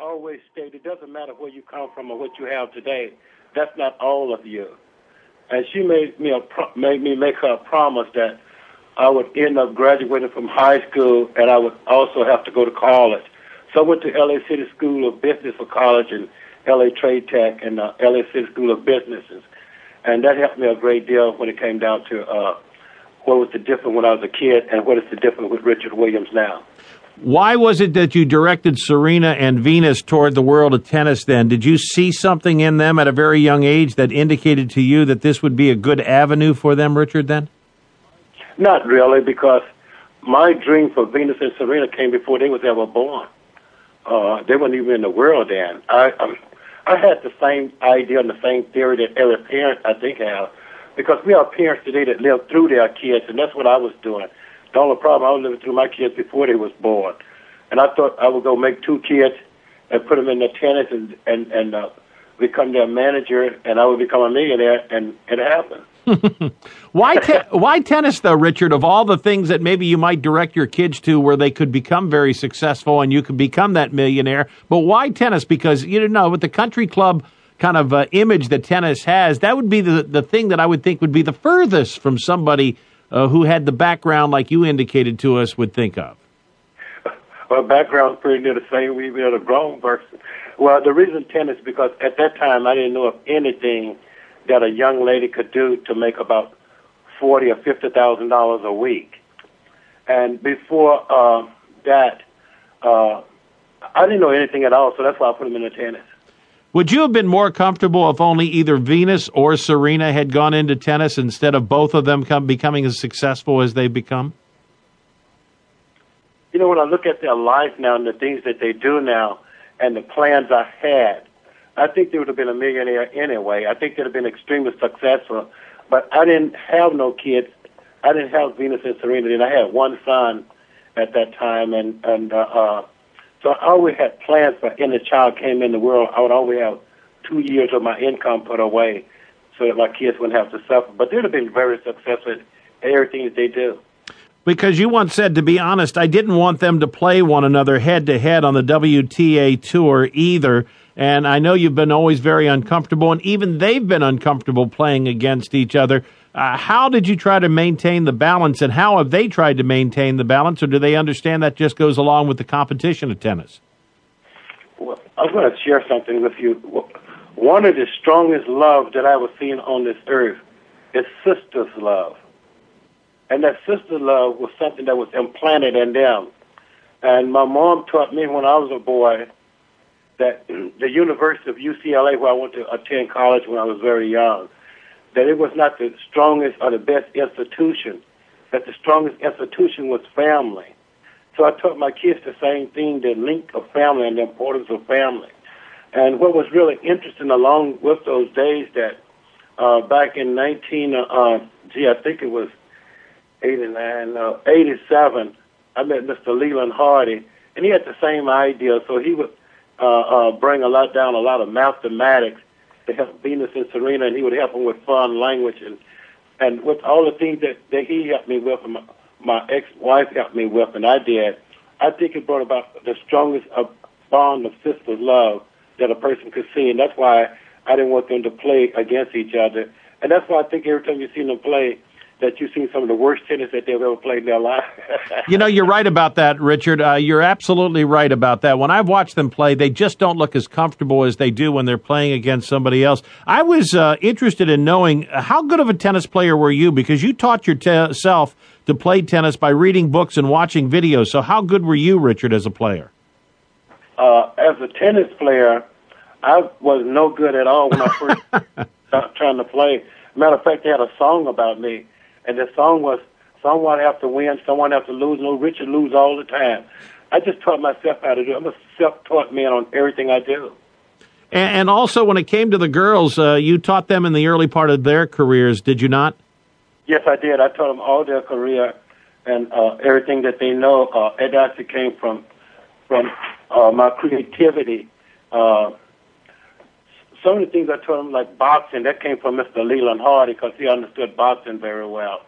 always state it doesn't matter where you come from or what you have today. That's not all of you. And she made me a pro- made me make her a promise that I would end up graduating from high school and I would also have to go to college. So I went to LA City School of Business for college and LA Trade Tech and uh, LA City School of Businesses. And that helped me a great deal when it came down to uh, what was the difference when I was a kid and what is the difference with Richard Williams now. Why was it that you directed Serena and Venus toward the world of tennis then? Did you see something in them at a very young age that indicated to you that this would be a good avenue for them, Richard, then? Not really, because my dream for Venus and Serena came before they was ever born. Uh, they weren't even in the world then. I, um, I had the same idea and the same theory that every parent, I think, has, because we have parents today that live through their kids, and that's what I was doing. All the problem I was living through my kids before they was born, and I thought I would go make two kids and put them in the tennis and and and uh, become their manager, and I would become a millionaire, and it happened. why te- why tennis though, Richard? Of all the things that maybe you might direct your kids to, where they could become very successful and you could become that millionaire, but why tennis? Because you know, with the country club kind of uh, image that tennis has, that would be the the thing that I would think would be the furthest from somebody uh, who had the background like you indicated to us would think of. Well, background's pretty near the same. We had a grown person. Well, the reason tennis because at that time I didn't know of anything that a young lady could do to make about forty or fifty thousand dollars a week. And before uh, that, uh, I didn't know anything at all, so that's why I put him in the tennis. Would you have been more comfortable if only either Venus or Serena had gone into tennis instead of both of them come, becoming as successful as they've become? You know, when I look at their life now and the things that they do now and the plans I had, I think they would have been a millionaire anyway. I think they'd have been extremely successful. But I didn't have no kids. I didn't have Venus and Serena. And I had one son at that time, and and uh, uh, so I always had plans for any child came in the world. I would always have two years of my income put away so that my kids wouldn't have to suffer. But they'd have been very successful at everything that they do. Because you once said, to be honest, I didn't want them to play one another head to head on the WTA tour either. And I know you've been always very uncomfortable, and even they've been uncomfortable playing against each other. Uh, how did you try to maintain the balance, and how have they tried to maintain the balance, or do they understand that just goes along with the competition of tennis? Well, I was going to share something with you. One of the strongest love that I was seeing on this earth is sister's love. And that sister love was something that was implanted in them. And my mom taught me when I was a boy that the University of UCLA, where I went to attend college when I was very young, that it was not the strongest or the best institution, that the strongest institution was family. So I taught my kids the same thing, the link of family and the importance of family. And what was really interesting along with those days that uh, back in 19, uh, uh, gee, I think it was 89, uh, 87, I met Mr. Leland Hardy, and he had the same idea. So he would uh, uh, bring a lot down, a lot of mathematics to help Venus and Serena, and he would help them with fun language and and with all the things that, that he helped me with, and my, my ex-wife helped me with, and I did. I think it brought about the strongest uh, bond of sister love that a person could see, and that's why I didn't want them to play against each other. And that's why I think every time you see them play, that you've seen some of the worst tennis that they've ever played in their life. you know, you're right about that, Richard. Uh, you're absolutely right about that. When I've watched them play, they just don't look as comfortable as they do when they're playing against somebody else. I was uh, interested in knowing uh, how good of a tennis player were you because you taught yourself to play tennis by reading books and watching videos. So, how good were you, Richard, as a player? Uh, as a tennis player, I was no good at all when I first started trying to play. Matter of fact, they had a song about me and the song was someone have to win, someone have to lose. No, Richard lose all the time. I just taught myself how to do. it. I'm a self-taught man on everything I do. And also, when it came to the girls, uh, you taught them in the early part of their careers, did you not? Yes, I did. I taught them all their career and uh, everything that they know. Uh, it actually came from from uh, my creativity. Uh, of the things I taught him, like boxing, that came from Mr. Leland Hardy because he understood boxing very well.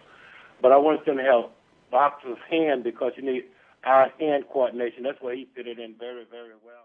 But I wanted them to have boxer's hand because you need eye-hand coordination. That's where he fitted in very, very well.